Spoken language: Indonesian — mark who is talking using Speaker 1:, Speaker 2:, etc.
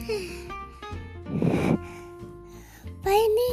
Speaker 1: apa ini